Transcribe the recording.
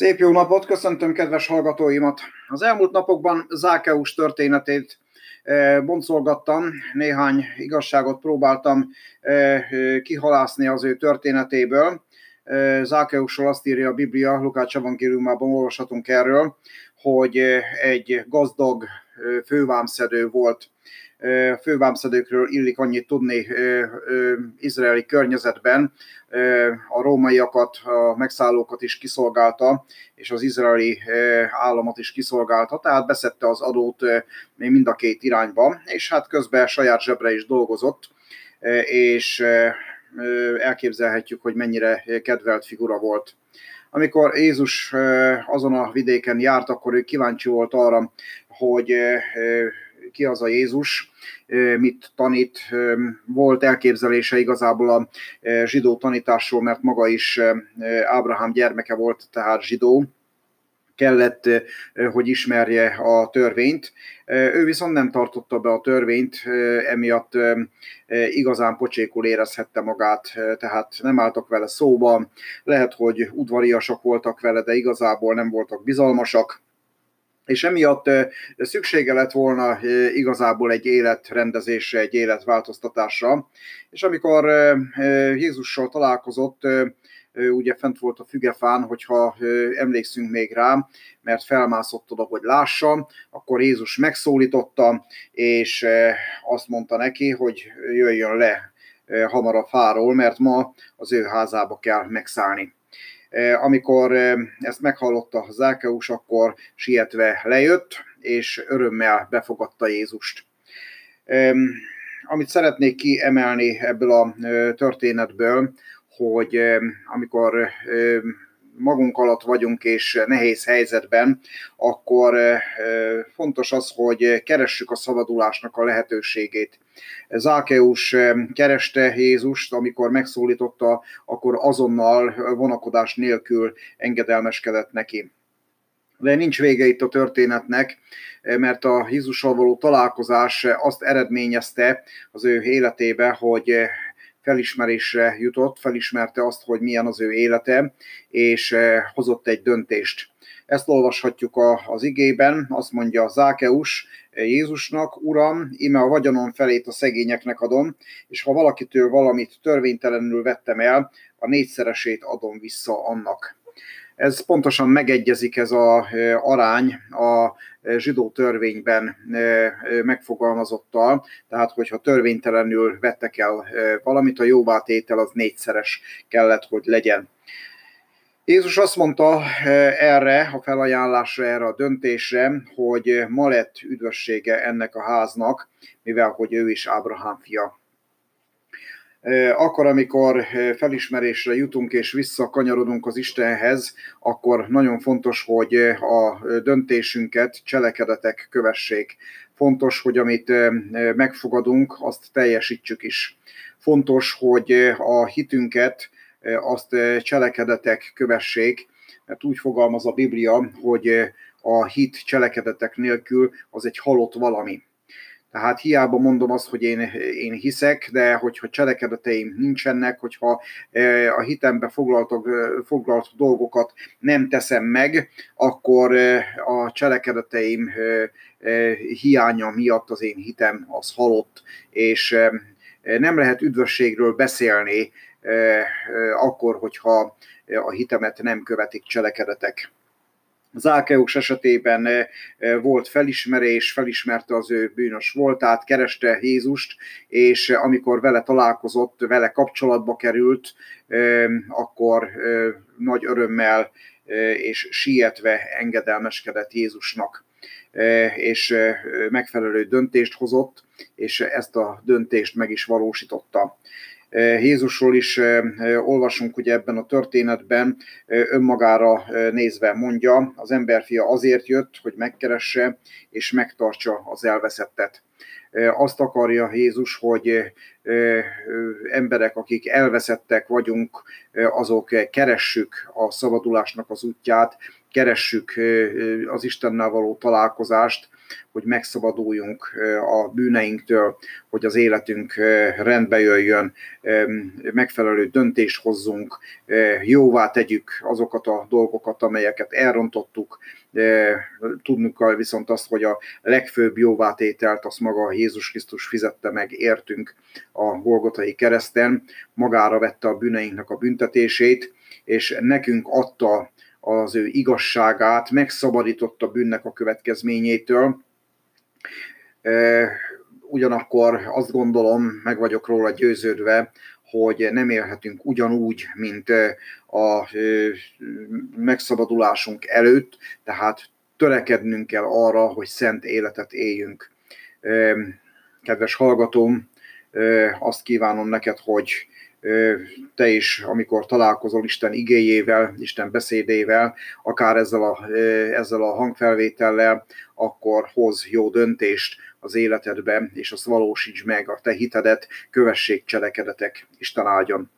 Szép jó napot, köszöntöm kedves hallgatóimat! Az elmúlt napokban Zákeus történetét eh, boncolgattam, néhány igazságot próbáltam eh, kihalászni az ő történetéből. Zákeusról azt írja a Biblia, Lukács evangéliumában olvashatunk erről, hogy egy gazdag fővámszedő volt, fővámszedőkről illik annyit tudni izraeli környezetben, a rómaiakat, a megszállókat is kiszolgálta, és az izraeli államot is kiszolgálta, tehát beszette az adót mind a két irányba, és hát közben saját zsebre is dolgozott, és elképzelhetjük, hogy mennyire kedvelt figura volt. Amikor Jézus azon a vidéken járt, akkor ő kíváncsi volt arra, hogy ki az a Jézus, mit tanít. Volt elképzelése igazából a zsidó tanításról, mert maga is Ábrahám gyermeke volt, tehát zsidó, kellett, hogy ismerje a törvényt. Ő viszont nem tartotta be a törvényt, emiatt igazán pocsékul érezhette magát, tehát nem álltak vele szóba. Lehet, hogy udvariasak voltak vele, de igazából nem voltak bizalmasak és emiatt szüksége lett volna igazából egy életrendezésre, egy életváltoztatásra. És amikor Jézussal találkozott, ugye fent volt a fügefán, hogyha emlékszünk még rá, mert felmászott hogy lássa, akkor Jézus megszólította, és azt mondta neki, hogy jöjjön le hamar a fáról, mert ma az ő házába kell megszállni. Amikor ezt meghallotta Zákeus, akkor sietve lejött, és örömmel befogadta Jézust. Amit szeretnék kiemelni ebből a történetből, hogy amikor magunk alatt vagyunk és nehéz helyzetben, akkor fontos az, hogy keressük a szabadulásnak a lehetőségét. Zákeus kereste Jézust, amikor megszólította, akkor azonnal vonakodás nélkül engedelmeskedett neki. De nincs vége itt a történetnek, mert a Jézussal való találkozás azt eredményezte az ő életébe, hogy felismerésre jutott, felismerte azt, hogy milyen az ő élete, és eh, hozott egy döntést. Ezt olvashatjuk a, az igében, azt mondja Zákeus eh, Jézusnak, Uram, ime a vagyonon felét a szegényeknek adom, és ha valakitől valamit törvénytelenül vettem el, a négyszeresét adom vissza annak. Ez pontosan megegyezik ez a arány a zsidó törvényben megfogalmazottal, tehát hogyha törvénytelenül vettek el valamit, a jóvátétel az négyszeres kellett, hogy legyen. Jézus azt mondta erre, a felajánlásra, erre a döntésre, hogy ma lett üdvössége ennek a háznak, mivel hogy ő is Ábrahám fia. Akkor, amikor felismerésre jutunk és visszakanyarodunk az Istenhez, akkor nagyon fontos, hogy a döntésünket cselekedetek kövessék. Fontos, hogy amit megfogadunk, azt teljesítsük is. Fontos, hogy a hitünket azt cselekedetek kövessék, mert úgy fogalmaz a Biblia, hogy a hit cselekedetek nélkül az egy halott valami tehát hiába mondom azt, hogy én, én hiszek, de hogyha cselekedeteim nincsenek, hogyha e, a hitembe foglaltok, e, foglalt dolgokat nem teszem meg, akkor e, a cselekedeteim hiánya miatt az én hitem az halott, és nem lehet üdvösségről beszélni akkor, hogyha a hitemet nem követik cselekedetek. Zákeus esetében eh, eh, volt felismerés, felismerte az ő bűnös voltát, kereste Jézust, és eh, amikor vele találkozott, vele kapcsolatba került, akkor nagy örömmel és sietve engedelmeskedett Jézusnak, és megfelelő döntést hozott, és ezt a döntést meg is valósította. Jézusról is olvasunk ugye ebben a történetben, önmagára nézve mondja, az emberfia azért jött, hogy megkeresse és megtartsa az elveszettet. Azt akarja Jézus, hogy emberek, akik elveszettek vagyunk, azok keressük a szabadulásnak az útját, keressük az Istennel való találkozást, hogy megszabaduljunk a bűneinktől, hogy az életünk rendbe jöjjön, megfelelő döntést hozzunk, jóvá tegyük azokat a dolgokat, amelyeket elrontottuk, tudnunk kell viszont azt, hogy a legfőbb jóvátételt azt maga Jézus Krisztus fizette meg értünk a Golgotai kereszten, magára vette a bűneinknek a büntetését, és nekünk adta az ő igazságát, megszabadította bűnnek a következményétől. Ugyanakkor azt gondolom, meg vagyok róla győződve, hogy nem élhetünk ugyanúgy, mint a megszabadulásunk előtt, tehát törekednünk kell arra, hogy szent életet éljünk. Kedves hallgatóm, azt kívánom neked, hogy te is, amikor találkozol Isten igéjével, Isten beszédével, akár ezzel a, ezzel a hangfelvétellel, akkor hoz jó döntést az életedbe, és azt valósíts meg a te hitedet, kövessék cselekedetek, Isten áldjon.